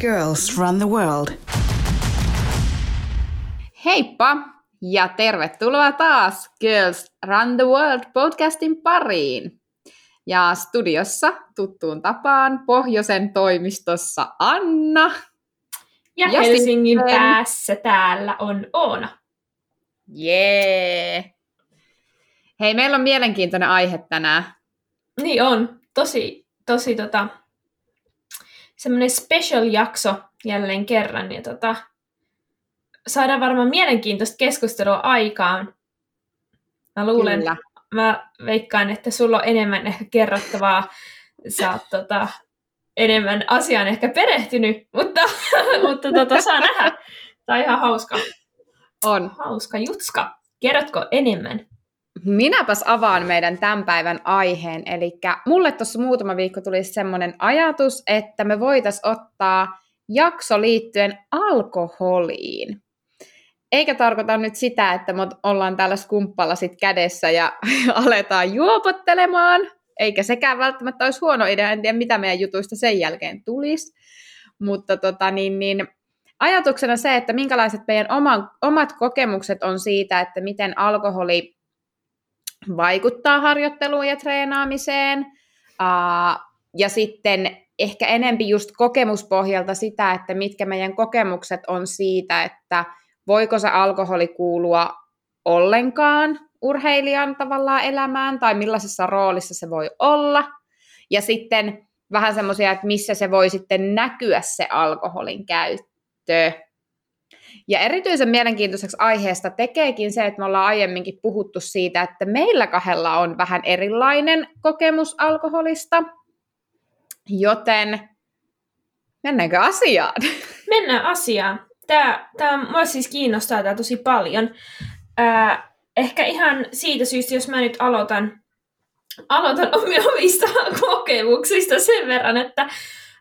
Girls Run the World. Heippa ja tervetuloa taas Girls Run the World podcastin pariin. Ja studiossa tuttuun tapaan Pohjoisen toimistossa Anna. Ja, ja Helsingin sitten... päässä täällä on Oona. Jee! Yeah. Hei, meillä on mielenkiintoinen aihe tänään. Niin on. Tosi, tosi tota, semmoinen special-jakso jälleen kerran. Ja tota, saadaan varmaan mielenkiintoista keskustelua aikaan. Mä luulen, Kyllä. mä veikkaan, että sulla on enemmän ehkä kerrottavaa. Sä oot tota, enemmän asiaan ehkä perehtynyt, mutta, mutta tota, saa nähdä. Tämä on ihan hauska. On. Hauska jutska. Kerrotko enemmän? Minäpäs avaan meidän tämän päivän aiheen. Eli mulle tuossa muutama viikko tuli semmoinen ajatus, että me voitaisiin ottaa jakso liittyen alkoholiin. Eikä tarkoita nyt sitä, että me ollaan täällä skumppalla sit kädessä ja aletaan juopottelemaan, eikä sekään välttämättä olisi huono idea, en tiedä mitä meidän jutuista sen jälkeen tulisi. Mutta tota, niin, niin, ajatuksena se, että minkälaiset meidän oman, omat kokemukset on siitä, että miten alkoholi vaikuttaa harjoitteluun ja treenaamiseen. ja sitten ehkä enempi just kokemuspohjalta sitä, että mitkä meidän kokemukset on siitä, että voiko se alkoholi kuulua ollenkaan urheilijan tavallaan elämään tai millaisessa roolissa se voi olla. Ja sitten vähän semmoisia, että missä se voi sitten näkyä se alkoholin käyttö. Ja erityisen mielenkiintoiseksi aiheesta tekeekin se, että me ollaan aiemminkin puhuttu siitä, että meillä kahdella on vähän erilainen kokemus alkoholista, joten mennäänkö asiaan? Mennään asiaan. Tämä, tämä mua siis kiinnostaa tämä tosi paljon. Ää, ehkä ihan siitä syystä, jos mä nyt aloitan, aloitan omista kokemuksista sen verran, että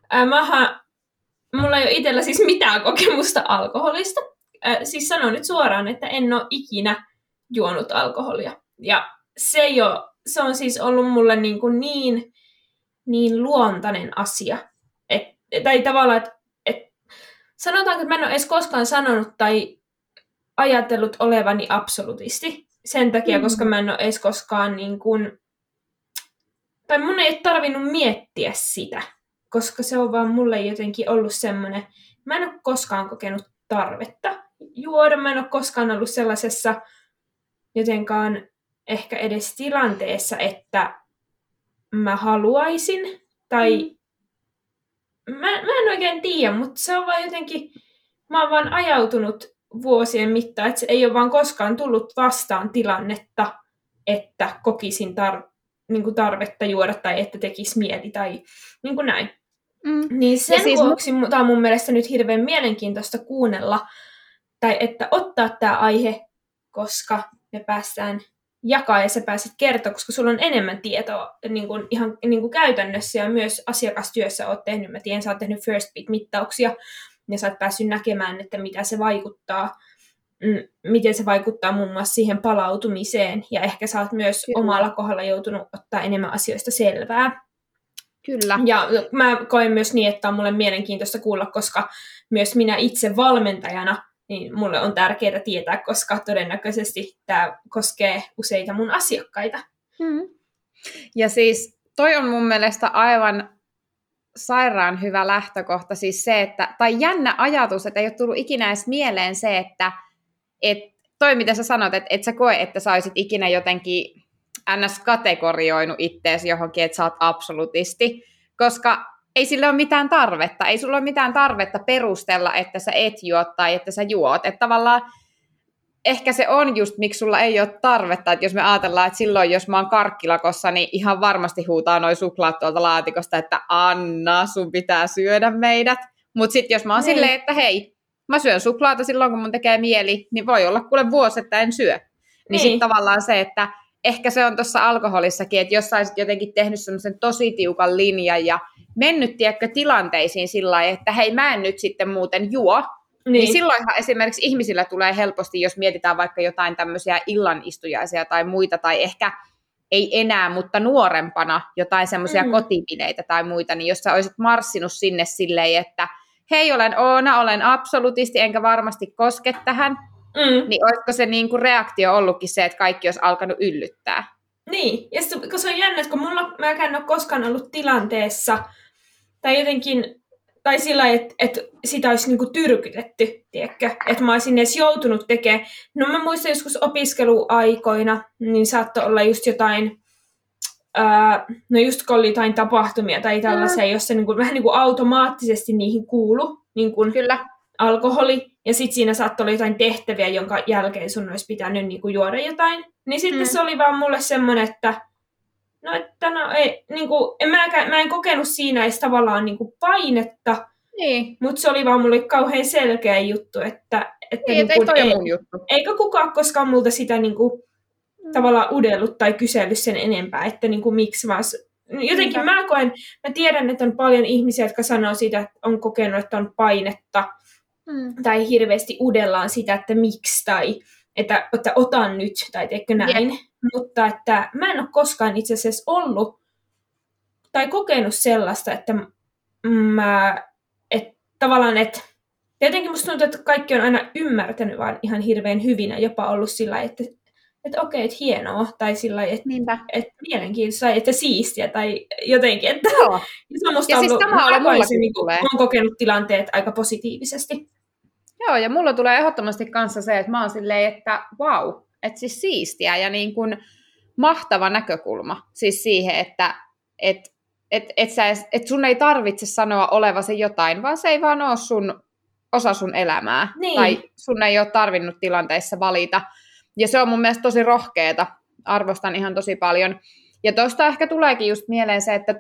ää, mähän, mulla ei ole itsellä siis mitään kokemusta alkoholista äh, siis sanon nyt suoraan, että en ole ikinä juonut alkoholia. Ja se, ei ole, se on siis ollut mulle niin, kuin niin, niin luontainen asia. Et, tai tavallaan, että et, sanotaanko, että mä en ole edes koskaan sanonut tai ajatellut olevani absolutisti. Sen takia, mm. koska mä en ole edes koskaan niin kuin, tai mun ei ole tarvinnut miettiä sitä, koska se on vaan mulle jotenkin ollut semmoinen, mä en ole koskaan kokenut tarvetta juoda. Mä en ole koskaan ollut sellaisessa jotenkaan ehkä edes tilanteessa, että mä haluaisin. Tai mä, mä en oikein tiedä, mutta se on vaan jotenkin, mä oon vaan ajautunut vuosien mittaan, että se ei ole vaan koskaan tullut vastaan tilannetta, että kokisin tar- niin tarvetta juoda tai että tekisi mieli tai niin kuin näin. Mm. Niin sen siis vuoksi mu- tämä on mun mielestä nyt hirveän mielenkiintoista kuunnella tai että ottaa tämä aihe, koska me päästään jakaa ja sä pääset kertoa, koska sulla on enemmän tietoa niin kuin ihan niin kuin käytännössä ja myös asiakastyössä oot tehnyt, mä tiedän, sä oot tehnyt first beat-mittauksia ja sä oot päässyt näkemään, että mitä se vaikuttaa, mm, miten se vaikuttaa muun muassa siihen palautumiseen ja ehkä sä oot myös Kyllä. omalla kohdalla joutunut ottaa enemmän asioista selvää. Kyllä. Ja mä koen myös niin, että on mulle mielenkiintoista kuulla, koska myös minä itse valmentajana niin mulle on tärkeää tietää, koska todennäköisesti tämä koskee useita mun asiakkaita. Hmm. Ja siis toi on mun mielestä aivan sairaan hyvä lähtökohta, siis se, että, tai jännä ajatus, että ei ole tullut ikinä edes mieleen se, että et, toi mitä sä sanot, että et sä koe, että sä olisit ikinä jotenkin ns. kategorioinut itteesi johonkin, että sä oot absolutisti, koska ei sillä ole mitään tarvetta. Ei sulla ole mitään tarvetta perustella, että sä et juo tai että sä juot. Että tavallaan ehkä se on just, miksi sulla ei ole tarvetta. Että jos me ajatellaan, että silloin, jos mä oon karkkilakossa, niin ihan varmasti huutaa noin suklaat tuolta laatikosta, että Anna, sun pitää syödä meidät. Mutta sitten jos mä oon niin. silleen, että hei, mä syön suklaata silloin, kun mun tekee mieli, niin voi olla kuule vuosi, että en syö. Niin, niin. sitten tavallaan se, että ehkä se on tuossa alkoholissakin, että jos olisit jotenkin tehnyt semmoisen tosi tiukan linjan ja mennyt, tiedätkö, tilanteisiin sillä lailla, että hei, mä en nyt sitten muuten juo, niin. niin silloinhan esimerkiksi ihmisillä tulee helposti, jos mietitään vaikka jotain tämmöisiä illanistujaisia tai muita, tai ehkä ei enää, mutta nuorempana jotain semmoisia mm. kotipineitä tai muita, niin jos sä olisit marssinut sinne silleen, että hei olen Oona, olen absolutisti, enkä varmasti koske tähän, mm. niin olisiko se niin kuin reaktio ollutkin se, että kaikki olisi alkanut yllyttää? Niin, ja sit, kun se on jännä, että kun mulla, mä en ole koskaan ollut tilanteessa, tai jotenkin, tai sillä että et sitä olisi niinku tyrkytetty, tiedätkö? Että mä olisin edes joutunut tekemään. No mä muistan joskus opiskeluaikoina, niin saattoi olla just jotain, ää, no just kun oli jotain tapahtumia tai tällaisia, mm. jossa niinku, vähän niinku automaattisesti niihin kuulu niinku Kyllä. Alkoholi, ja sitten siinä saattoi olla jotain tehtäviä, jonka jälkeen sun olisi pitänyt niinku juoda jotain. Niin sitten mm. se oli vaan mulle semmoinen, että no, että no ei, niin kuin, en mä, mä en kokenut siinä edes tavallaan niin kuin painetta, niin. mutta se oli vaan mulle kauhean selkeä juttu, että, että niin, niin kuin, ei, mun juttu. eikä kukaan koskaan multa sitä niin kuin, mm. tavallaan udellut tai kysellyt sen enempää, että niin kuin, miksi vaan Jotenkin Mitä? mä koen, mä tiedän, että on paljon ihmisiä, jotka sanoo sitä, että on kokenut, että on painetta, mm. tai hirveästi udellaan sitä, että miksi, tai että, että otan nyt, tai teekö näin. Yep. Mutta että mä en ole koskaan itse asiassa ollut tai kokenut sellaista, että mä, että tavallaan, että jotenkin musta tuntuu, että kaikki on aina ymmärtänyt vaan ihan hirveän hyvin ja jopa ollut sillä että, että okei, että hienoa, tai sillä että, että mielenkiintoista, että siistiä, tai jotenkin, että Joo. se on musta ja siis ollut, siis tämä mä niin kuin, olen kokenut tilanteet aika positiivisesti. Joo, ja mulla tulee ehdottomasti kanssa se, että mä oon silleen, että wow, että siis siistiä ja niin kuin mahtava näkökulma siis siihen, että et, et, et, sä, et sun ei tarvitse sanoa olevasi jotain, vaan se ei vaan ole sun, osa sun elämää. Niin. Tai sun ei ole tarvinnut tilanteissa valita. Ja se on mun mielestä tosi rohkeeta. Arvostan ihan tosi paljon. Ja tuosta ehkä tuleekin just mieleen se, että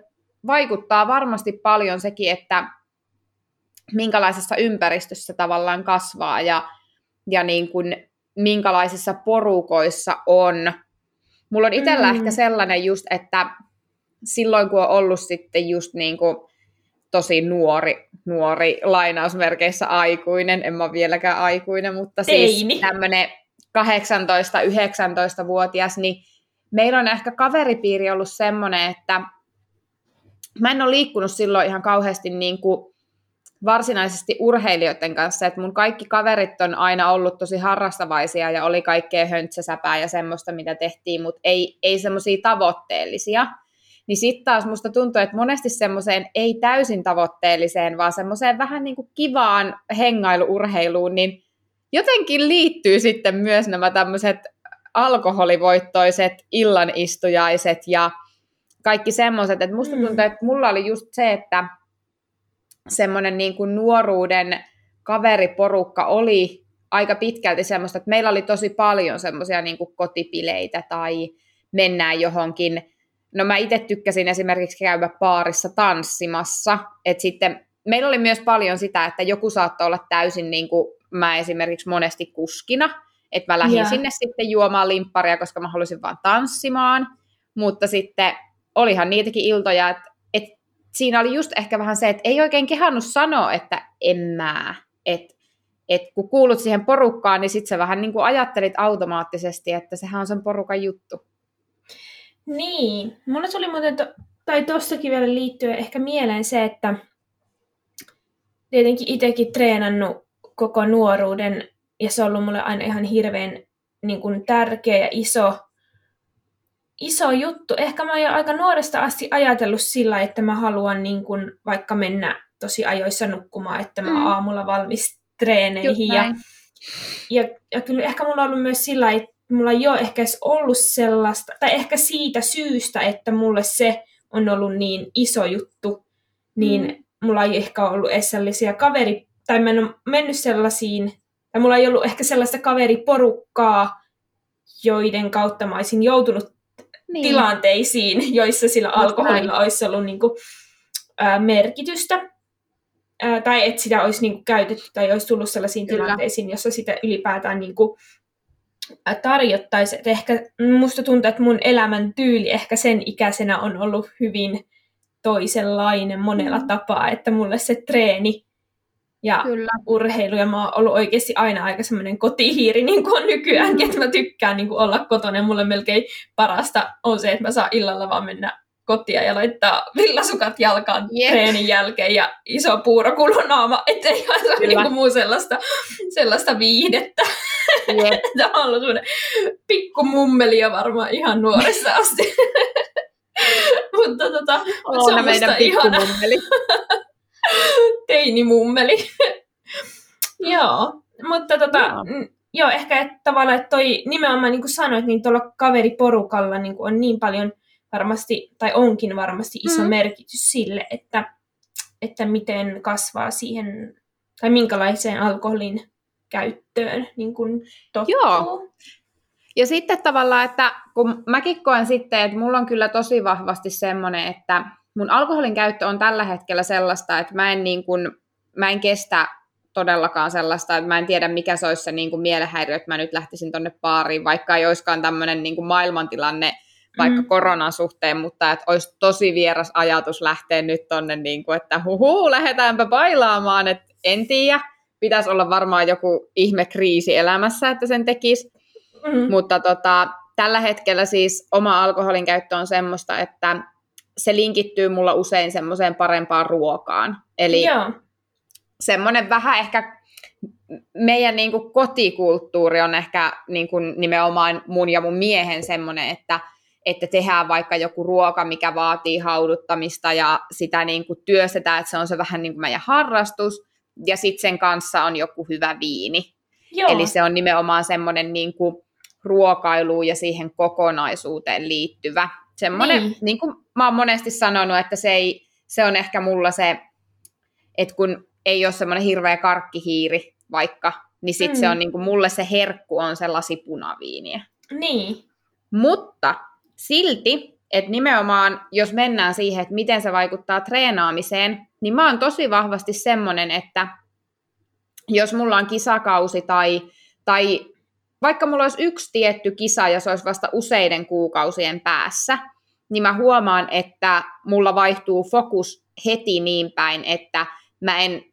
vaikuttaa varmasti paljon sekin, että minkälaisessa ympäristössä tavallaan kasvaa ja, ja niin kuin minkälaisissa porukoissa on. Mulla on itsellä mm. ehkä sellainen just, että silloin kun on ollut sitten just niin kuin tosi nuori, nuori lainausmerkeissä aikuinen, en mä vieläkään aikuinen, mutta siis Teini. tämmöinen 18-19-vuotias, niin meillä on ehkä kaveripiiri ollut semmoinen, että mä en ole liikkunut silloin ihan kauheasti niin kuin varsinaisesti urheilijoiden kanssa, että mun kaikki kaverit on aina ollut tosi harrastavaisia ja oli kaikkea höntsäsäpää ja semmoista, mitä tehtiin, mutta ei, ei semmoisia tavoitteellisia. Niin sitten taas musta tuntuu, että monesti semmoiseen ei täysin tavoitteelliseen, vaan semmoiseen vähän niin kuin kivaan hengailuurheiluun, niin jotenkin liittyy sitten myös nämä tämmöiset alkoholivoittoiset illanistujaiset ja kaikki semmoiset, että musta tuntuu, että mulla oli just se, että semmoinen niin kuin nuoruuden kaveriporukka oli aika pitkälti semmoista, että meillä oli tosi paljon semmoisia niin kuin kotipileitä tai mennään johonkin. No mä itse tykkäsin esimerkiksi käydä baarissa tanssimassa, että sitten meillä oli myös paljon sitä, että joku saattoi olla täysin niin kuin mä esimerkiksi monesti kuskina, että mä lähdin yeah. sinne sitten juomaan limpparia, koska mä halusin vaan tanssimaan, mutta sitten olihan niitäkin iltoja, että siinä oli just ehkä vähän se, että ei oikein kehannut sanoa, että en mä. Että et kun kuulut siihen porukkaan, niin sitten sä vähän niin kuin ajattelit automaattisesti, että sehän on sen porukan juttu. Niin. Mulle tuli muuten, to, tai tostakin vielä liittyen ehkä mieleen se, että tietenkin itsekin treenannut koko nuoruuden, ja se on ollut mulle aina ihan hirveän niin kuin tärkeä ja iso iso juttu. Ehkä mä oon jo aika nuoresta asti ajatellut sillä, että mä haluan niin kun vaikka mennä tosi ajoissa nukkumaan, että mä mm. aamulla valmis treeneihin. Ja, ja, ja kyllä ehkä mulla on ollut myös sillä, että mulla ei ole ehkä edes ollut sellaista, tai ehkä siitä syystä, että mulle se on ollut niin iso juttu, niin mm. mulla ei ehkä ollut edes sellaisia kaveri, tai mä en ole mennyt sellaisiin, tai mulla ei ollut ehkä sellaista kaveriporukkaa, joiden kautta mä olisin joutunut niin. tilanteisiin, joissa sillä alkoholilla näin. olisi ollut niin kuin, ää, merkitystä. Ää, tai että sitä olisi niin kuin, käytetty tai olisi tullut sellaisiin Kyllä. tilanteisiin, jossa sitä ylipäätään niin kuin, tarjottaisiin. Et ehkä musta tuntuu, että mun elämän tyyli ehkä sen ikäisenä on ollut hyvin toisenlainen monella mm. tapaa, että mulle se treeni ja Kyllä. urheilu. Ja mä oon ollut oikeasti aina aika semmoinen kotihiiri, niin kuin on nykyään, mm. että mä tykkään niin kuin olla kotona. Ja mulle melkein parasta on se, että mä saan illalla vaan mennä kotia ja laittaa villasukat jalkaan yep. treenin jälkeen ja iso puurokulonaama, ettei haisa niinku muu sellaista, sellaista viihdettä. Yep. Tämä on ollut semmoinen pikku mummelia varmaan ihan nuoressa asti. mutta tota, on se on meidän ihana teinimummeli. joo, mutta tota, joo. joo, ehkä että tavallaan, että toi nimenomaan niin kuin sanoit, niin tuolla kaveriporukalla niin kuin on niin paljon varmasti, tai onkin varmasti iso mm. merkitys sille, että, että miten kasvaa siihen, tai minkälaiseen alkoholin käyttöön niin kuin tottuu. Joo. Ja sitten tavallaan, että kun mäkin koen sitten, että mulla on kyllä tosi vahvasti semmoinen, että mun alkoholin käyttö on tällä hetkellä sellaista, että mä en, niin kuin, mä en kestä todellakaan sellaista, että mä en tiedä mikä se olisi se niin kuin mielenhäiriö, että mä nyt lähtisin tonne baariin, vaikka ei olisikaan tämmöinen niin kuin maailmantilanne vaikka mm. koronan suhteen, mutta että olisi tosi vieras ajatus lähteä nyt tonne, niin kuin, että huhu, lähdetäänpä bailaamaan, että en tiedä, pitäisi olla varmaan joku ihme kriisi elämässä, että sen tekisi, mm. mutta tota, tällä hetkellä siis oma alkoholin käyttö on semmoista, että se linkittyy mulla usein semmoiseen parempaan ruokaan. Eli Joo. semmoinen vähän ehkä meidän niin kuin kotikulttuuri on ehkä niin kuin nimenomaan mun ja mun miehen semmoinen, että, että tehdään vaikka joku ruoka, mikä vaatii hauduttamista ja sitä niin kuin työstetään, että se on se vähän niin kuin meidän harrastus, ja sitten sen kanssa on joku hyvä viini. Joo. Eli se on nimenomaan semmoinen niin kuin ruokailuun ja siihen kokonaisuuteen liittyvä. Semmoinen, niin. niin kuin mä oon monesti sanonut, että se, ei, se on ehkä mulla se, että kun ei ole semmoinen hirveä karkkihiiri vaikka, niin sitten mm. se on niin kuin mulle se herkku on se lasi punaviiniä. Niin. Mutta silti, että nimenomaan jos mennään siihen, että miten se vaikuttaa treenaamiseen, niin mä oon tosi vahvasti semmoinen, että jos mulla on kisakausi tai, tai vaikka mulla olisi yksi tietty kisa ja se olisi vasta useiden kuukausien päässä, niin mä huomaan, että mulla vaihtuu fokus heti niin päin, että mä en,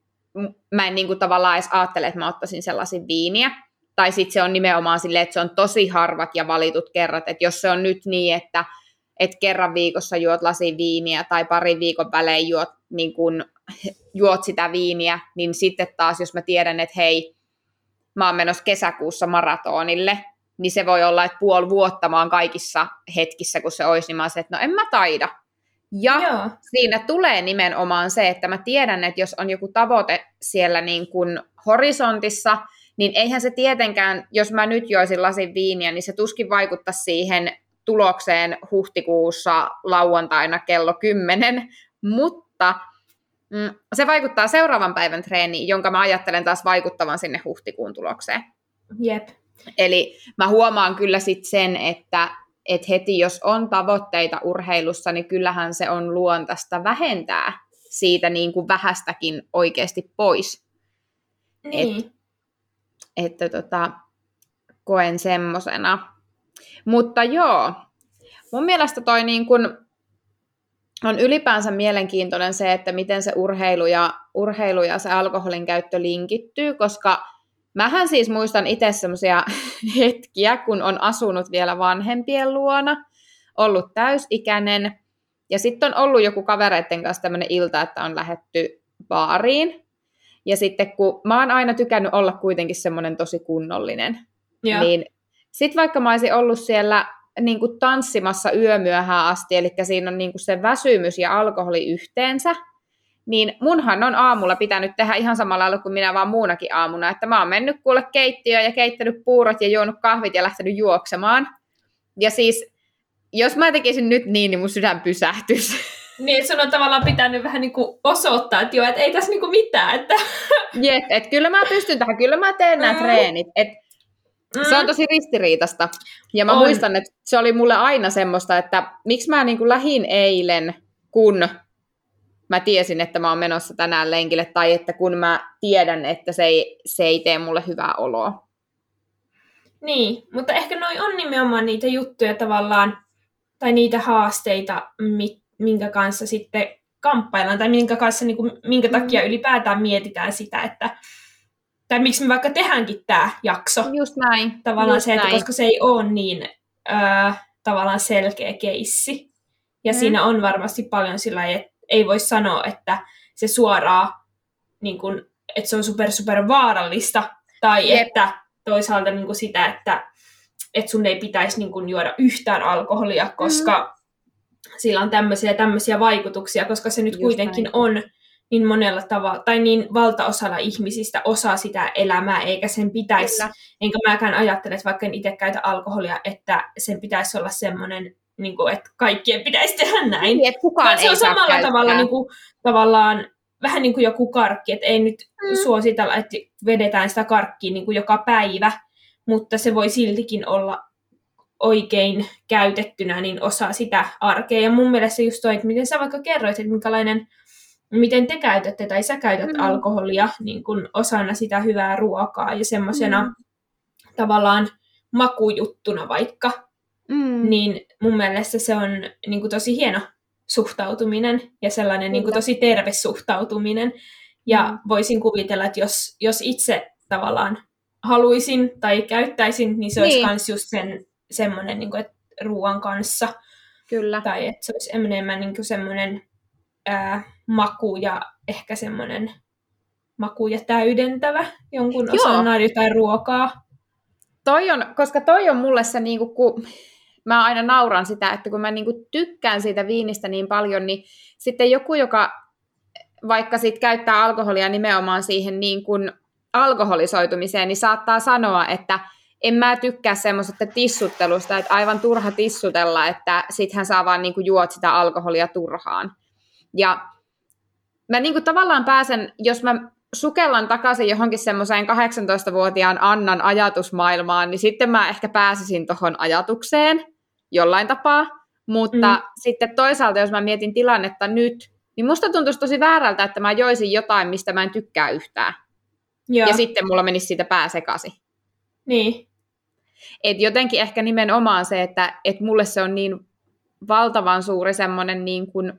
mä en niin kuin tavallaan edes ajattele, että mä ottaisin sellaisin viiniä. Tai sitten se on nimenomaan silleen, että se on tosi harvat ja valitut kerrat. Että jos se on nyt niin, että, että kerran viikossa juot lasi viiniä tai pari viikon välein juot, niin kun, juot sitä viiniä, niin sitten taas jos mä tiedän, että hei, mä oon menossa kesäkuussa maratonille, niin se voi olla, että puoli vuotta mä oon kaikissa hetkissä, kun se olisi, niin mä oon se, että no en mä taida. Ja Joo. siinä tulee nimenomaan se, että mä tiedän, että jos on joku tavoite siellä niin kuin horisontissa, niin eihän se tietenkään, jos mä nyt joisin lasin viiniä, niin se tuskin vaikuttaa siihen tulokseen huhtikuussa lauantaina kello 10, mutta mm, se vaikuttaa seuraavan päivän treeniin, jonka mä ajattelen taas vaikuttavan sinne huhtikuun tulokseen. Jep. Eli mä huomaan kyllä sitten sen, että et heti jos on tavoitteita urheilussa, niin kyllähän se on luontaista vähentää siitä niin kuin vähästäkin oikeasti pois. Niin. Et, että tota, koen semmosena. Mutta joo, mun mielestä toi niin kun on ylipäänsä mielenkiintoinen se, että miten se urheilu ja, urheilu ja se alkoholin käyttö linkittyy, koska Mähän siis muistan itse semmoisia hetkiä, kun on asunut vielä vanhempien luona, ollut täysikäinen, ja sitten on ollut joku kavereiden kanssa tämmöinen ilta, että on lähetty baariin. Ja sitten kun mä oon aina tykännyt olla kuitenkin semmoinen tosi kunnollinen, ja. niin sitten vaikka mä olisin ollut siellä niin kuin tanssimassa yömyöhään asti, eli siinä on niin kuin se väsymys ja alkoholi yhteensä, niin munhan on aamulla pitänyt tehdä ihan samalla lailla kuin minä vaan muunakin aamuna, että mä oon mennyt kuule keittiöön ja keittänyt puurot ja juonut kahvit ja lähtenyt juoksemaan. Ja siis, jos mä tekisin nyt niin, niin mun sydän pysähtyisi. Niin, sun on tavallaan pitänyt vähän niin kuin osoittaa, että joo, että ei tässä niin kuin mitään. Että... Jep, että kyllä mä pystyn tähän, kyllä mä teen nämä treenit. Et mm. Se on tosi ristiriitasta. Ja mä on. muistan, että se oli mulle aina semmoista, että miksi mä niin kuin lähin eilen, kun mä tiesin, että mä oon menossa tänään lenkille, tai että kun mä tiedän, että se ei, se ei tee mulle hyvää oloa. Niin, mutta ehkä noi on nimenomaan niitä juttuja tavallaan, tai niitä haasteita, minkä kanssa sitten kamppaillaan, tai minkä, kanssa, niin kuin, minkä mm. takia ylipäätään mietitään sitä, että tai miksi me vaikka tehdäänkin tämä jakso. Just näin. Tavallaan Just se, että näin. koska se ei ole niin äh, tavallaan selkeä keissi. Ja mm. siinä on varmasti paljon sillä että ei voi sanoa, että se suoraan, niin kun, että se on super super vaarallista, tai Jep. että toisaalta niin kuin sitä, että, että sun ei pitäisi niin kuin juoda yhtään alkoholia, koska mm. sillä on tämmöisiä tämmöisiä vaikutuksia, koska se nyt Just kuitenkin näin. on niin monella tavalla, tai niin valtaosalla ihmisistä osaa sitä elämää, eikä sen pitäisi, Kyllä. enkä mäkään ajattele, että vaikka en itse käytä alkoholia, että sen pitäisi olla semmoinen, niin kuin, että kaikkien pitäisi tehdä näin. Niin, että kukaan se on samalla käyttää. tavalla niin kuin, tavallaan vähän niin kuin joku karkki, että ei nyt mm. suositella, että vedetään sitä karkkia niin kuin joka päivä, mutta se voi siltikin olla oikein käytettynä niin osa sitä arkea. Ja mun mielestä just toi, että miten sä vaikka kerroit, että minkälainen, miten te käytätte tai sä käytät mm. alkoholia niin kuin osana sitä hyvää ruokaa ja semmoisena mm. tavallaan makujuttuna vaikka, mm. niin mun mielestä se on niin kuin tosi hieno suhtautuminen ja sellainen niin kuin tosi terve suhtautuminen. Ja mm. voisin kuvitella, että jos, jos itse tavallaan haluaisin tai käyttäisin, niin se niin. olisi myös just sen, semmoinen, niin kuin, että ruoan kanssa. Kyllä. Tai että se olisi enemmän niin kuin semmoinen ää, maku ja ehkä semmoinen maku ja täydentävä jonkun Joo. osan jotain ruokaa. Toi on, koska toi on mulle se, niin kuin, kun mä aina nauran sitä, että kun mä niin kuin tykkään siitä viinistä niin paljon, niin sitten joku, joka vaikka sit käyttää alkoholia nimenomaan siihen niin kuin alkoholisoitumiseen, niin saattaa sanoa, että en mä tykkää semmoisesta tissuttelusta, että aivan turha tissutella, että sit hän saa vaan niin kuin juot sitä alkoholia turhaan. Ja mä niin kuin tavallaan pääsen, jos mä sukellan takaisin johonkin semmoiseen 18-vuotiaan Annan ajatusmaailmaan, niin sitten mä ehkä pääsisin tuohon ajatukseen jollain tapaa. Mutta mm. sitten toisaalta, jos mä mietin tilannetta nyt, niin musta tuntuisi tosi väärältä, että mä joisin jotain, mistä mä en tykkää yhtään. Joo. Ja sitten mulla menisi siitä pää sekaisin. Niin. Et jotenkin ehkä nimenomaan se, että et mulle se on niin valtavan suuri semmoinen niin kuin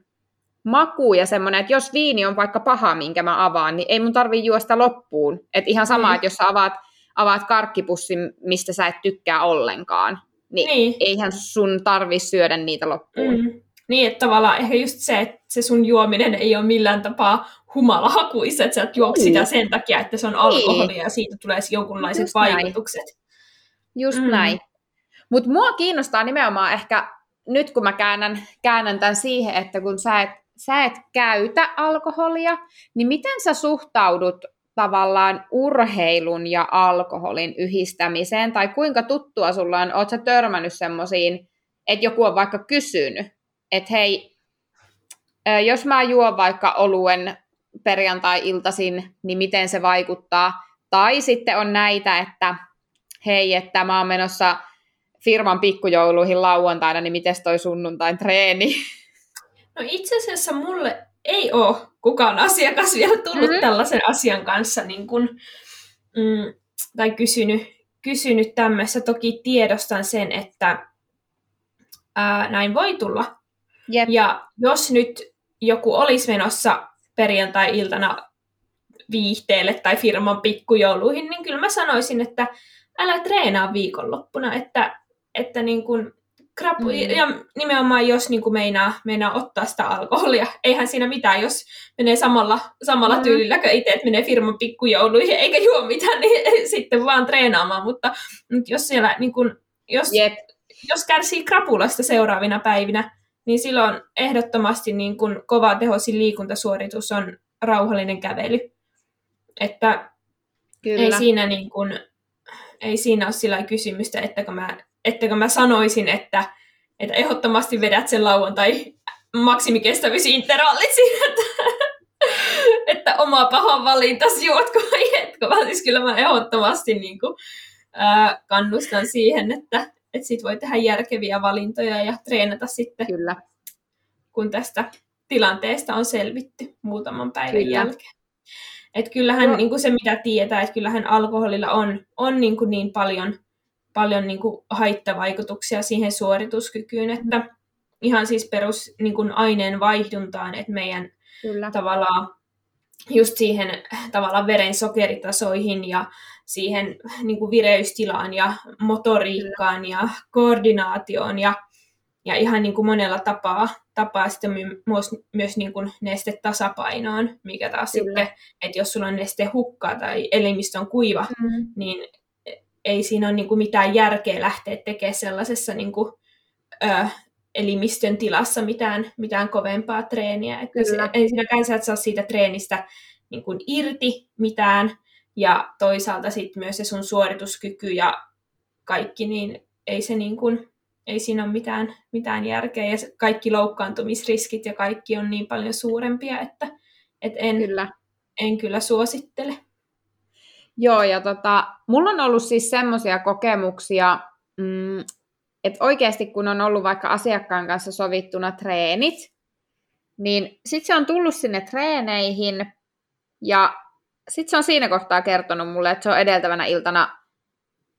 maku ja semmoinen, että jos viini on vaikka paha, minkä mä avaan, niin ei mun tarvii juosta loppuun. Että ihan sama, mm. että jos sä avaat, avaat karkkipussin, mistä sä et tykkää ollenkaan, niin, niin. eihän sun tarvi syödä niitä loppuun. Mm. Niin, että tavallaan ehkä just se, että se sun juominen ei ole millään tapaa humalahakuista, että sä et juoksi sitä niin. sen takia, että se on alkoholia niin. ja siitä tulee jonkunlaiset just vaikutukset. Näin. Just mm. näin. Mutta mua kiinnostaa nimenomaan ehkä, nyt kun mä käännän, käännän tämän siihen, että kun sä et, sä et käytä alkoholia, niin miten sä suhtaudut tavallaan urheilun ja alkoholin yhdistämiseen, tai kuinka tuttua sulla on, oot sä törmännyt semmoisiin, että joku on vaikka kysynyt, että hei, jos mä juon vaikka oluen perjantai-iltaisin, niin miten se vaikuttaa, tai sitten on näitä, että hei, että mä oon menossa firman pikkujouluihin lauantaina, niin miten toi sunnuntain treeni? No itse asiassa mulle ei ole kukaan asiakas vielä tullut mm-hmm. tällaisen asian kanssa niin kun, mm, tai kysynyt, kysynyt tämmöistä. Toki tiedostan sen, että ää, näin voi tulla. Yep. Ja jos nyt joku olisi menossa perjantai-iltana viihteelle tai firman pikkujouluihin, niin kyllä mä sanoisin, että älä treenaa viikonloppuna, että, että niin kun Krapu, mm. ja nimenomaan jos niin kuin meinaa, meinaa ottaa sitä alkoholia. Eihän siinä mitään, jos menee samalla, samalla mm. tyylillä kuin itse, että menee firman pikkujouluihin eikä juo mitään, niin sitten vaan treenaamaan. Mutta, mutta jos siellä, niin kuin, jos, yep. jos kärsii krapulasta seuraavina päivinä, niin silloin ehdottomasti niin kuin kova tehoisin liikuntasuoritus on rauhallinen kävely. Että Kyllä. ei siinä, niin kuin, ei siinä ole sillä kysymystä, että kun mä ettäkö mä sanoisin, että, että ehdottomasti vedät sen lauantai maksimikestävyysintervallit siinä, että, että oma paha valintasi juotko vai etkö, vaan siis kyllä mä ehdottomasti niin kuin, ää, kannustan siihen, että, että sit voi tehdä järkeviä valintoja ja treenata sitten, kyllä. kun tästä tilanteesta on selvitty muutaman päivän kyllä. jälkeen. Et kyllähän no. niin kuin se, mitä tietää, että kyllähän alkoholilla on, on niin, kuin niin paljon paljon niin kuin haittavaikutuksia siihen suorituskykyyn, että ihan siis perus niin kuin aineen vaihduntaan, että meidän Kyllä. tavallaan just siihen tavallaan veren sokeritasoihin ja siihen niin kuin vireystilaan ja motoriikkaan Kyllä. ja koordinaatioon ja, ja ihan niin kuin monella tapaa tapaa sitten myös, myös niin kuin nestetasapainoon, mikä taas Kyllä. sitten, että jos sulla on neste hukkaa tai elimistö on kuiva, mm. niin ei siinä ole niin kuin mitään järkeä lähteä tekemään sellaisessa niin kuin, ö, elimistön tilassa mitään, mitään kovempaa treeniä. Että se, ei siinäkään sä et saa siitä treenistä niin kuin irti mitään, ja toisaalta sitten myös se sun suorituskyky ja kaikki, niin ei se niin kuin, ei siinä ole mitään, mitään järkeä, ja kaikki loukkaantumisriskit ja kaikki on niin paljon suurempia, että, että en, kyllä. en kyllä suosittele. Joo, ja tota, mulla on ollut siis semmoisia kokemuksia, mm, että oikeasti kun on ollut vaikka asiakkaan kanssa sovittuna treenit, niin sitten se on tullut sinne treeneihin, ja sitten se on siinä kohtaa kertonut mulle, että se on edeltävänä iltana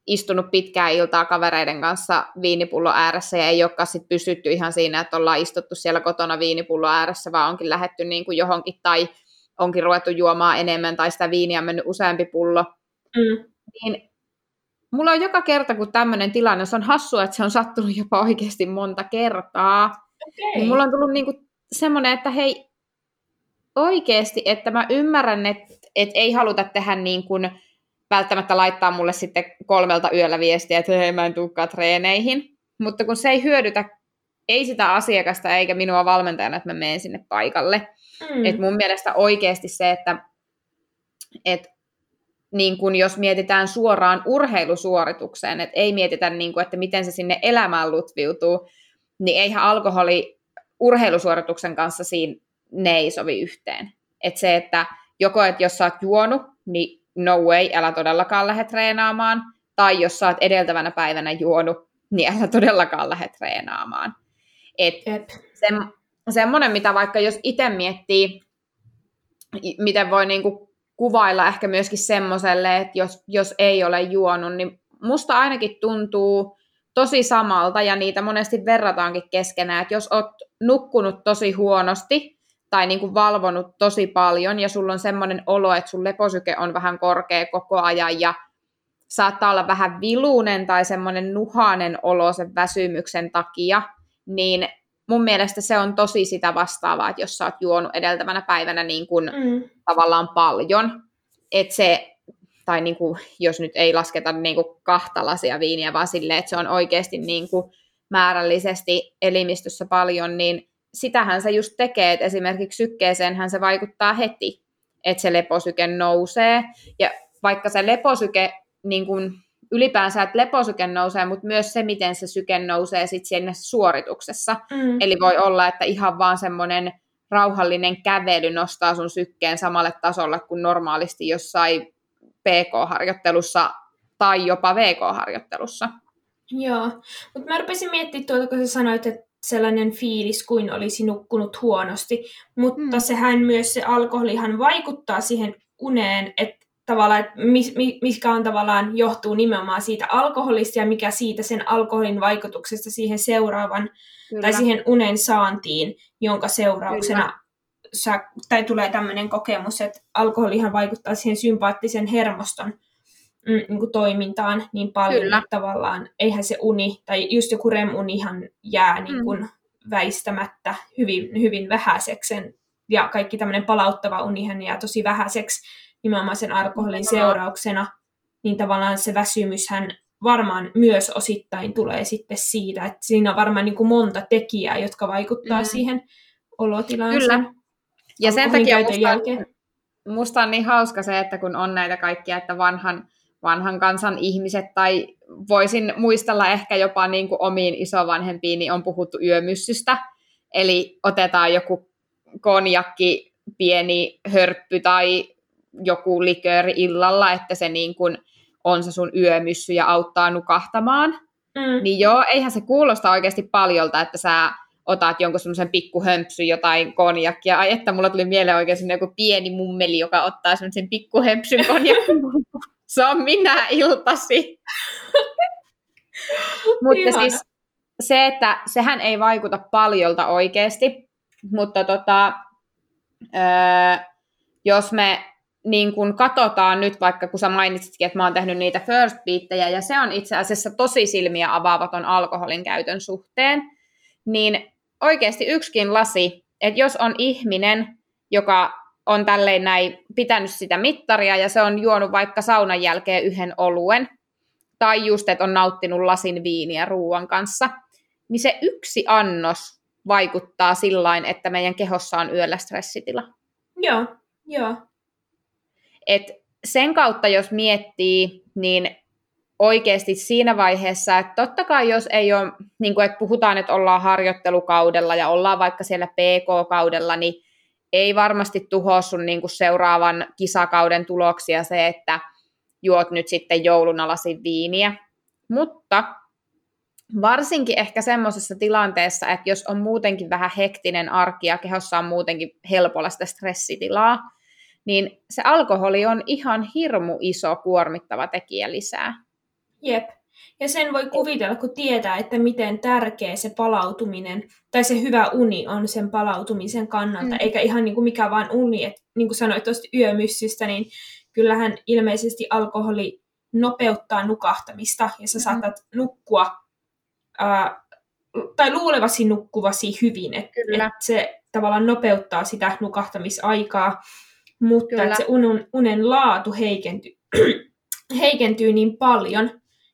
istunut pitkää iltaa kavereiden kanssa viinipullo ääressä ja ei olekaan sit pysytty ihan siinä, että ollaan istuttu siellä kotona viinipullo ääressä, vaan onkin lähetty niin kuin johonkin tai onkin ruvettu juomaan enemmän tai sitä viiniä on mennyt useampi pullo. Mm. Niin mulla on joka kerta, kun tämmöinen tilanne, se on hassua, että se on sattunut jopa oikeasti monta kertaa. Okay. Niin mulla on tullut niin kuin semmoinen, että hei, oikeasti, että mä ymmärrän, että, että ei haluta tehdä niin kuin, välttämättä laittaa mulle sitten kolmelta yöllä viestiä, että hei, mä en tulekaan treeneihin. Mutta kun se ei hyödytä ei sitä asiakasta eikä minua valmentajana, että mä menen sinne paikalle. Mm. Et mun mielestä oikeasti se, että et, niin kun jos mietitään suoraan urheilusuoritukseen, että ei mietitä, niin kun, että miten se sinne elämään lutviutuu, niin eihän alkoholi urheilusuorituksen kanssa siinä ne ei sovi yhteen. Et se, että joko, että jos sä oot juonut, niin no way, älä todellakaan lähde treenaamaan, tai jos sä oot edeltävänä päivänä juonut, niin älä todellakaan lähde treenaamaan. Et se, semmoinen, mitä vaikka jos itse miettii, miten voi niinku kuvailla ehkä myöskin semmoiselle, että jos, jos ei ole juonut, niin musta ainakin tuntuu tosi samalta, ja niitä monesti verrataankin keskenään, että jos oot nukkunut tosi huonosti, tai niin kuin valvonut tosi paljon ja sulla on semmoinen olo, että sun leposyke on vähän korkea koko ajan ja saattaa olla vähän viluinen tai semmoinen nuhainen olo sen väsymyksen takia, niin mun mielestä se on tosi sitä vastaavaa, että jos sä oot juonut edeltävänä päivänä niin kuin mm. tavallaan paljon, että se, tai niin kuin, jos nyt ei lasketa niin kuin kahta lasia viiniä, vaan silleen, että se on oikeasti niin kuin määrällisesti elimistössä paljon, niin sitähän se just tekee, että esimerkiksi sykkeeseenhän se vaikuttaa heti, että se leposyke nousee. Ja vaikka se leposyke, niin kuin ylipäänsä, että leposyke nousee, mutta myös se, miten se syke nousee sitten siinä suorituksessa. Mm. Eli voi olla, että ihan vaan semmoinen rauhallinen kävely nostaa sun sykkeen samalle tasolle kuin normaalisti jossain PK-harjoittelussa tai jopa VK-harjoittelussa. Joo, mutta mä rupesin miettimään tuota, kun sä sanoit, että sellainen fiilis kuin olisi nukkunut huonosti, mutta mm. sehän myös se alkoholihan vaikuttaa siihen uneen, että tavallaan, että mis, mikä on tavallaan johtuu nimenomaan siitä alkoholista ja mikä siitä sen alkoholin vaikutuksesta siihen seuraavan Kyllä. tai siihen unen saantiin, jonka seurauksena sä, tai tulee tämmöinen kokemus, että alkoholihan vaikuttaa siihen sympaattisen hermoston mm, niin kuin toimintaan niin paljon, Kyllä. että tavallaan eihän se uni, tai just joku REM-unihan jää niin kuin mm. väistämättä hyvin, hyvin vähäiseksi, ja kaikki tämmöinen palauttava unihan jää tosi vähäiseksi nimenomaan sen alkoholin seurauksena, niin tavallaan se väsymyshän varmaan myös osittain tulee sitten siitä, että siinä on varmaan niin kuin monta tekijää, jotka vaikuttaa mm. siihen olotilaan. Kyllä. Ja sen takia musta, jälkeen. musta on niin hauska se, että kun on näitä kaikkia, että vanhan vanhan kansan ihmiset, tai voisin muistella ehkä jopa niin kuin omiin isovanhempiin, niin on puhuttu yömyssystä. Eli otetaan joku konjakki, pieni hörppy tai joku likööri illalla, että se niin kuin on se sun yömyssy ja auttaa nukahtamaan. Mm. Niin joo, eihän se kuulosta oikeasti paljolta, että sä otat jonkun semmoisen pikkuhömpsyn jotain konjakkia. Ai että mulla tuli mieleen oikein joku pieni mummeli, joka ottaa semmoisen pikkuhömpsyn konjakkia. se on minä iltasi. mutta siis se, että sehän ei vaikuta paljolta oikeasti, mutta tota, öö, jos me niin kun katsotaan nyt, vaikka kun sä mainitsitkin, että mä oon tehnyt niitä first beattejä, ja se on itse asiassa tosi silmiä avaavaton alkoholin käytön suhteen, niin oikeasti yksikin lasi, että jos on ihminen, joka on tälleen näin pitänyt sitä mittaria ja se on juonut vaikka saunan jälkeen yhden oluen, tai just, että on nauttinut lasin viiniä ruoan kanssa, niin se yksi annos vaikuttaa sillä että meidän kehossa on yöllä stressitila. Joo, joo. Et sen kautta, jos miettii, niin oikeasti siinä vaiheessa, että totta kai jos ei ole, niin kuin, että puhutaan, että ollaan harjoittelukaudella ja ollaan vaikka siellä PK-kaudella, niin ei varmasti tuhoa sun niin kuin seuraavan kisakauden tuloksia se, että juot nyt sitten joulun alasin viiniä. Mutta varsinkin ehkä semmoisessa tilanteessa, että jos on muutenkin vähän hektinen arki ja kehossa on muutenkin helpolla sitä stressitilaa, niin se alkoholi on ihan hirmu iso kuormittava tekijä lisää. Jep. Ja sen voi kuvitella, kun tietää, että miten tärkeä se palautuminen tai se hyvä uni on sen palautumisen kannalta, mm. eikä ihan niin kuin mikä vaan uni. Et, niin kuin sanoit tuosta yömyssystä, niin kyllähän ilmeisesti alkoholi nopeuttaa nukahtamista ja sä mm. saatat nukkua ää, tai luulevasi nukkuvasi hyvin, että et se tavallaan nopeuttaa sitä nukahtamisaikaa, mutta että se unen, unen laatu heikentyy, heikentyy niin paljon,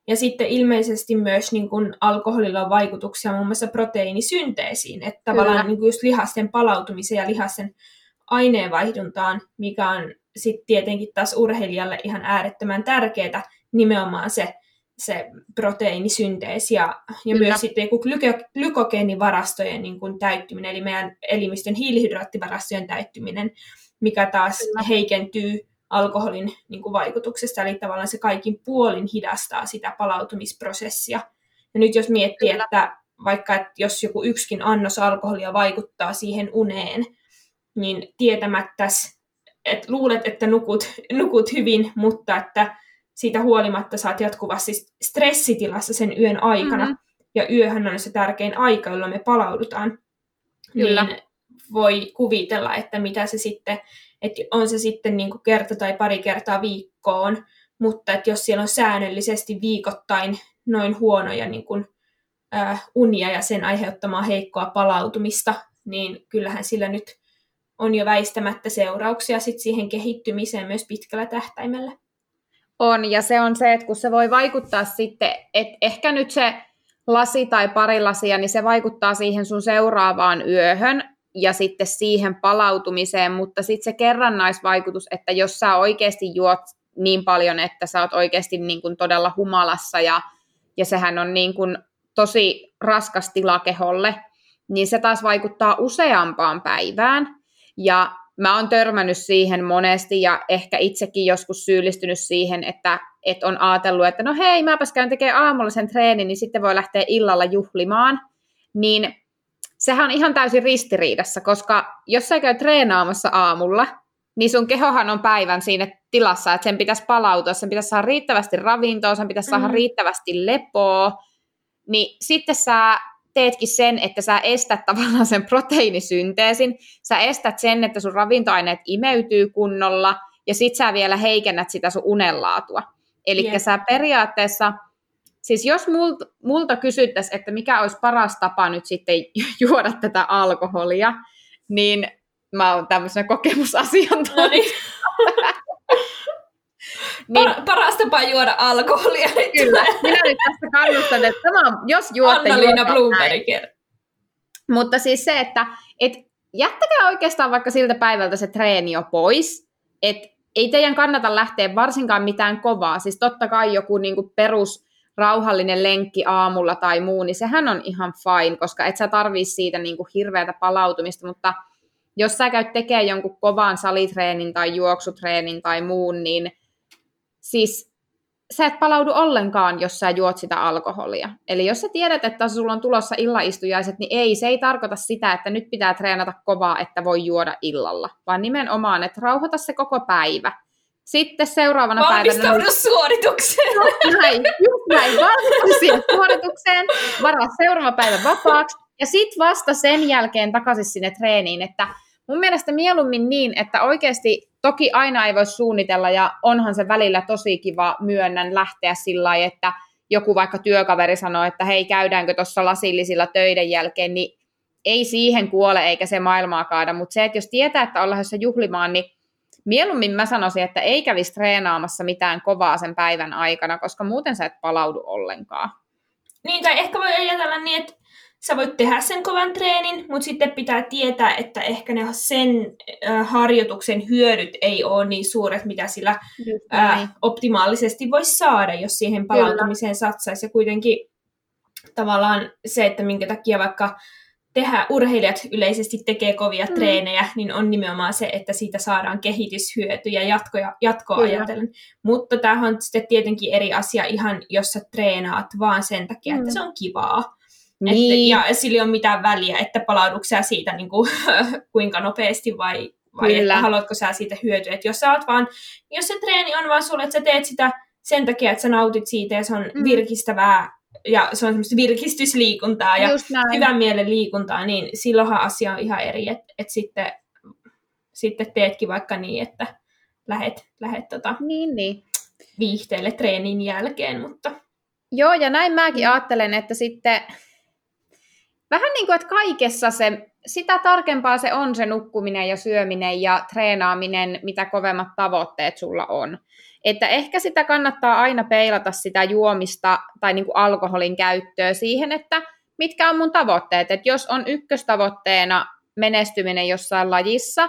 ja sitten ilmeisesti myös niin kuin alkoholilla on vaikutuksia muun muassa proteiinisynteesiin, että Kyllä. tavallaan niin kuin just lihasten palautumiseen ja lihasten aineenvaihduntaan, mikä on sitten tietenkin taas urheilijalle ihan äärettömän tärkeää, nimenomaan se, se proteiinisynteesi ja, ja myös sitten glyko, glykogeenivarastojen niin kuin täyttyminen, eli meidän elimistön hiilihydraattivarastojen täyttyminen, mikä taas Kyllä. heikentyy alkoholin niin kuin vaikutuksesta, eli tavallaan se kaikin puolin hidastaa sitä palautumisprosessia. Ja nyt jos miettii, Kyllä. että vaikka että jos joku yksikin annos alkoholia vaikuttaa siihen uneen, niin tietämättä, että luulet, että nukut, nukut hyvin, mutta että siitä huolimatta saat jatkuvasti stressitilassa sen yön aikana, mm-hmm. ja yöhän on se tärkein aika, jolloin me palaudutaan, Kyllä. niin voi kuvitella, että mitä se sitten että on se sitten niin kuin kerta tai pari kertaa viikkoon, mutta että jos siellä on säännöllisesti viikoittain noin huonoja niin kuin, äh, unia ja sen aiheuttamaa heikkoa palautumista, niin kyllähän sillä nyt on jo väistämättä seurauksia sit siihen kehittymiseen myös pitkällä tähtäimellä. On, ja se on se, että kun se voi vaikuttaa sitten, että ehkä nyt se lasi tai pari lasia, niin se vaikuttaa siihen sun seuraavaan yöhön, ja sitten siihen palautumiseen, mutta sitten se kerrannaisvaikutus, että jos sä oikeasti juot niin paljon, että sä oot oikeasti niin kuin todella humalassa ja, ja sehän on niin kuin tosi raskas tila keholle, niin se taas vaikuttaa useampaan päivään. Ja mä oon törmännyt siihen monesti ja ehkä itsekin joskus syyllistynyt siihen, että, että on ajatellut, että no hei, mäpäs käyn tekemään aamullisen treenin, niin sitten voi lähteä illalla juhlimaan. Niin sehän on ihan täysin ristiriidassa, koska jos sä käy treenaamassa aamulla, niin sun kehohan on päivän siinä tilassa, että sen pitäisi palautua, sen pitäisi saada riittävästi ravintoa, sen pitäisi saada mm. riittävästi lepoa, niin sitten sä teetkin sen, että sä estät tavallaan sen proteiinisynteesin, sä estät sen, että sun ravintoaineet imeytyy kunnolla, ja sit sä vielä heikennät sitä sun unenlaatua. Eli yeah. sä periaatteessa Siis jos multa, multa kysyttäisiin, että mikä olisi paras tapa nyt sitten juoda tätä alkoholia, niin mä oon tämmöisenä kokemusasiantuntijana. No niin. niin, paras tapa juoda alkoholia. Kyllä, minä nyt tässä kannustan, että tämä on, jos juotte... Anna-Liina Blumberg. Mutta siis se, että et jättäkää oikeastaan vaikka siltä päivältä se treeni jo pois, että ei teidän kannata lähteä varsinkaan mitään kovaa. Siis totta kai joku niinku perus rauhallinen lenkki aamulla tai muu, niin sehän on ihan fine, koska et sä tarvii siitä niin kuin hirveätä palautumista, mutta jos sä käyt tekemään jonkun kovan salitreenin tai juoksutreenin tai muun, niin siis sä et palaudu ollenkaan, jos sä juot sitä alkoholia. Eli jos sä tiedät, että sulla on tulossa illaistujaiset, niin ei, se ei tarkoita sitä, että nyt pitää treenata kovaa, että voi juoda illalla, vaan nimenomaan, että rauhoita se koko päivä. Sitten seuraavana Valmistaudu päivänä... Valmistaudu suoritukseen. Näin, just näin. Valmistaudu siihen suoritukseen, varaa seuraava päivä vapaaksi, ja sitten vasta sen jälkeen takaisin sinne treeniin, että mun mielestä mieluummin niin, että oikeasti toki aina ei voi suunnitella, ja onhan se välillä tosi kiva myönnän lähteä sillä lailla, että joku vaikka työkaveri sanoo, että hei, käydäänkö tuossa lasillisilla töiden jälkeen, niin ei siihen kuole eikä se maailmaa kaada, mutta se, että jos tietää, että ollaan juhlimaan, niin mieluummin mä sanoisin, että ei kävisi treenaamassa mitään kovaa sen päivän aikana, koska muuten sä et palaudu ollenkaan. Niin, tai ehkä voi ajatella niin, että sä voit tehdä sen kovan treenin, mutta sitten pitää tietää, että ehkä ne sen äh, harjoituksen hyödyt ei ole niin suuret, mitä sillä äh, optimaalisesti voisi saada, jos siihen palautumiseen satsaisi. Ja kuitenkin tavallaan se, että minkä takia vaikka tehdä, urheilijat yleisesti tekee kovia mm. treenejä, niin on nimenomaan se, että siitä saadaan kehityshyötyjä jatkoja, jatkoa Kyllä. ajatellen. Mutta tämähän on sitten tietenkin eri asia ihan, jos sä treenaat vaan sen takia, mm. että se on kivaa. Niin. Että, ja sillä ei ole mitään väliä, että palauduksia siitä niin kuin, kuinka nopeasti vai, vai että haluatko sä siitä hyötyä. Että jos sä oot vaan, jos se treeni on vaan sulle, että sä teet sitä sen takia, että sä nautit siitä ja se on mm. virkistävää ja se on semmoista virkistysliikuntaa ja hyvän mielen liikuntaa, niin silloinhan asia on ihan eri, että et sitten, sitten teetkin vaikka niin, että lähet, lähet tota niin, niin. viihteelle treenin jälkeen, mutta... Joo, ja näin mäkin ajattelen, että sitten vähän niin kuin, että kaikessa se, sitä tarkempaa se on se nukkuminen ja syöminen ja treenaaminen, mitä kovemmat tavoitteet sulla on. Että ehkä sitä kannattaa aina peilata sitä juomista tai niin kuin alkoholin käyttöä siihen, että mitkä on mun tavoitteet. Että jos on ykköstavoitteena menestyminen jossain lajissa,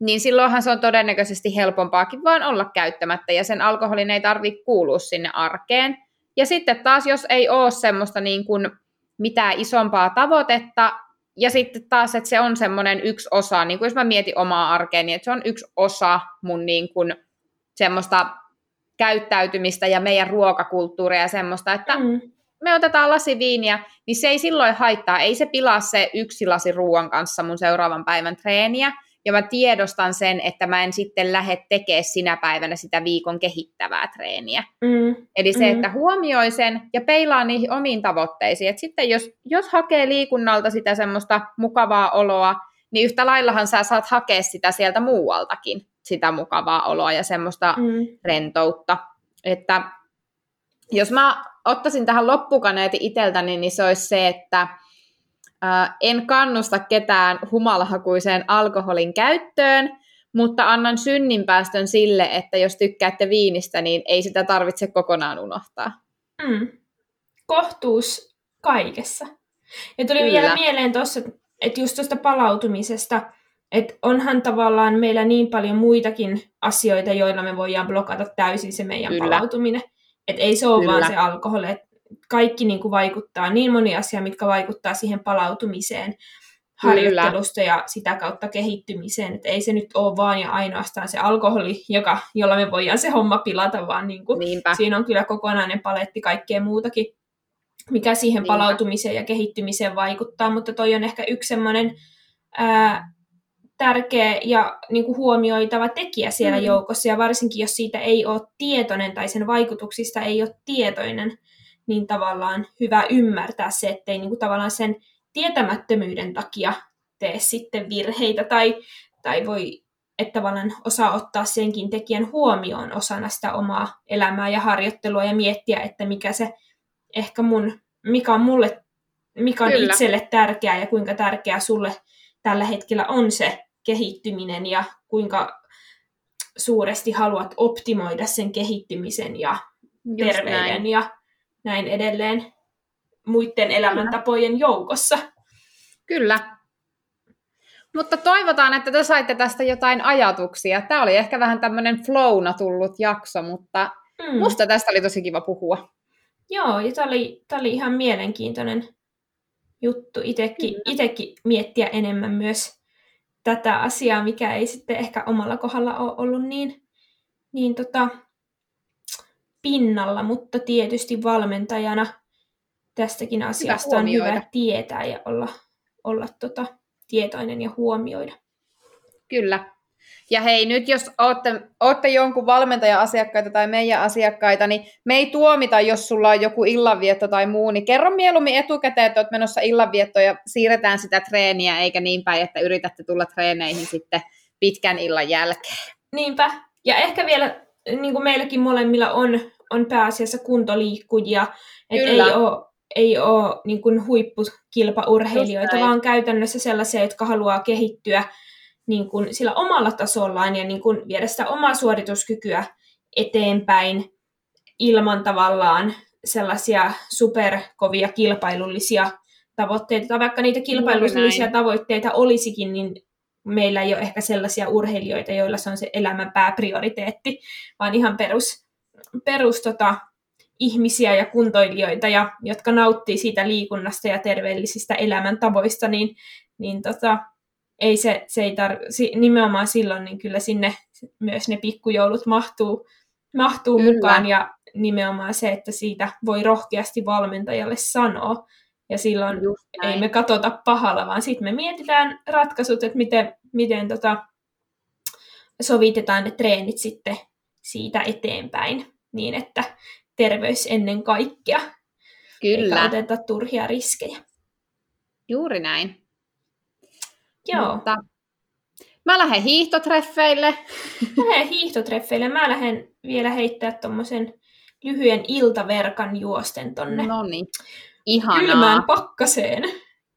niin silloinhan se on todennäköisesti helpompaakin vaan olla käyttämättä, ja sen alkoholin ei tarvitse kuulua sinne arkeen. Ja sitten taas, jos ei ole semmoista niin kuin mitään isompaa tavoitetta, ja sitten taas, että se on semmoinen yksi osa, niin kuin jos mä mietin omaa arkea, niin että se on yksi osa mun niin kuin semmoista käyttäytymistä ja meidän ruokakulttuuria ja semmoista, että mm. me otetaan lasi viiniä, niin se ei silloin haittaa, ei se pilaa se yksi lasi ruoan kanssa mun seuraavan päivän treeniä, ja mä tiedostan sen, että mä en sitten lähde tekemään sinä päivänä sitä viikon kehittävää treeniä. Mm. Eli se, mm. että huomioi sen ja peilaa niihin omiin tavoitteisiin. Et sitten jos, jos hakee liikunnalta sitä semmoista mukavaa oloa, niin yhtä laillahan sä saat hakea sitä sieltä muualtakin sitä mukavaa oloa ja semmoista mm. rentoutta. Että jos mä ottaisin tähän loppukaneeti itseltäni, niin se olisi se, että en kannusta ketään humalahakuiseen alkoholin käyttöön, mutta annan synninpäästön sille, että jos tykkäätte viinistä, niin ei sitä tarvitse kokonaan unohtaa. Mm. Kohtuus kaikessa. Ja tuli Kyllä. vielä mieleen tuossa, että just tuosta palautumisesta, et onhan tavallaan meillä niin paljon muitakin asioita, joilla me voidaan blokata täysin se meidän Kyllä. palautuminen. Et ei se ole Kyllä. vaan se alkoholi. Et kaikki niin kuin vaikuttaa, niin moni asia, mitkä vaikuttaa siihen palautumiseen, harjoittelusta Kyllä. ja sitä kautta kehittymiseen. Et ei se nyt ole vaan ja ainoastaan se alkoholi, joka, jolla me voidaan se homma pilata, vaan niin kuin siinä on kyllä kokonainen paletti kaikkea muutakin, mikä siihen Niinpä. palautumiseen ja kehittymiseen vaikuttaa. Mutta toi on ehkä yksi semmoinen tärkeä ja niin kuin huomioitava tekijä siellä mm. joukossa, ja varsinkin jos siitä ei ole tietoinen tai sen vaikutuksista ei ole tietoinen, niin tavallaan hyvä ymmärtää se, ettei niin kuin tavallaan sen tietämättömyyden takia tee sitten virheitä tai, tai voi että tavallaan osaa ottaa senkin tekijän huomioon osana sitä omaa elämää ja harjoittelua ja miettiä, että mikä se ehkä mun, mikä on mulle, mikä on Kyllä. itselle tärkeää ja kuinka tärkeää sulle tällä hetkellä on se kehittyminen ja kuinka suuresti haluat optimoida sen kehittymisen ja Just terveyden näin. ja näin edelleen muiden elämäntapojen joukossa. Kyllä. Mutta toivotaan, että te saitte tästä jotain ajatuksia. Tämä oli ehkä vähän tämmöinen flowna tullut jakso, mutta mm. musta tästä oli tosi kiva puhua. Joo, ja tämä oli, tämä oli ihan mielenkiintoinen juttu itsekin, itsekin miettiä enemmän myös tätä asiaa, mikä ei sitten ehkä omalla kohdalla ole ollut niin, niin tota, pinnalla, mutta tietysti valmentajana tästäkin asiasta on hyvä tietää ja olla, olla tota, tietoinen ja huomioida. Kyllä. Ja hei, nyt jos olette, olette jonkun valmentaja-asiakkaita tai meidän asiakkaita, niin me ei tuomita, jos sulla on joku illanvietto tai muu, niin kerro mieluummin etukäteen, että olet menossa illanviettoon ja siirretään sitä treeniä, eikä niin päin, että yritätte tulla treeneihin sitten pitkän illan jälkeen. Niinpä. Ja ehkä vielä, niin kuin meilläkin molemmilla on, on pääasiassa kuntoliikkujia, että ei ole ei ole niin kuin huippukilpaurheilijoita, vaan käytännössä sellaisia, jotka haluaa kehittyä niin kuin sillä omalla tasollaan ja niin kuin viedä sitä omaa suorituskykyä eteenpäin ilman tavallaan sellaisia superkovia kilpailullisia tavoitteita, tai vaikka niitä kilpailullisia näin. tavoitteita olisikin, niin meillä ei ole ehkä sellaisia urheilijoita, joilla se on se elämän pääprioriteetti, vaan ihan perus, perus tota, ihmisiä ja kuntoilijoita, ja, jotka nauttii siitä liikunnasta ja terveellisistä elämäntavoista, niin, niin tota, ei se, se ei tar- si- nimenomaan silloin, niin kyllä sinne myös ne pikkujoulut mahtuu, mahtuu Kyllä. mukaan, ja nimenomaan se, että siitä voi rohkeasti valmentajalle sanoa, ja silloin ei me katsota pahalla, vaan sitten me mietitään ratkaisut, että miten, miten tota, sovitetaan ne treenit sitten siitä eteenpäin, niin että terveys ennen kaikkea, eikä Kyllä, oteta turhia riskejä. juuri näin. Joo, Mutta mä lähden hiihtotreffeille. mä lähden hiihtotreffeille. Mä lähden vielä heittää tommosen lyhyen iltaverkan juosten tonne No niin, ihanaa. kylmään pakkaseen.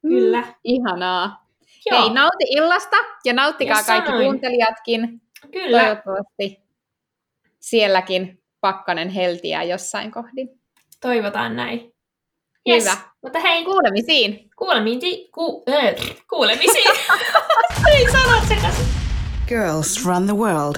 Kyllä. Mm, ihanaa. Joo, Hei, nauti illasta ja nauttikaa Ja kaikki sanoin. kuuntelijatkin. kyllä. Toivottavasti sielläkin pakkanen heltiää jossain kohdin. Toivotaan näin. Hyvä. Mutta hei, Kuulemisiin. Kuulemiin, ti- ku- äh, kuulemisiin. Ei sanat sekaisin. Girls run the world.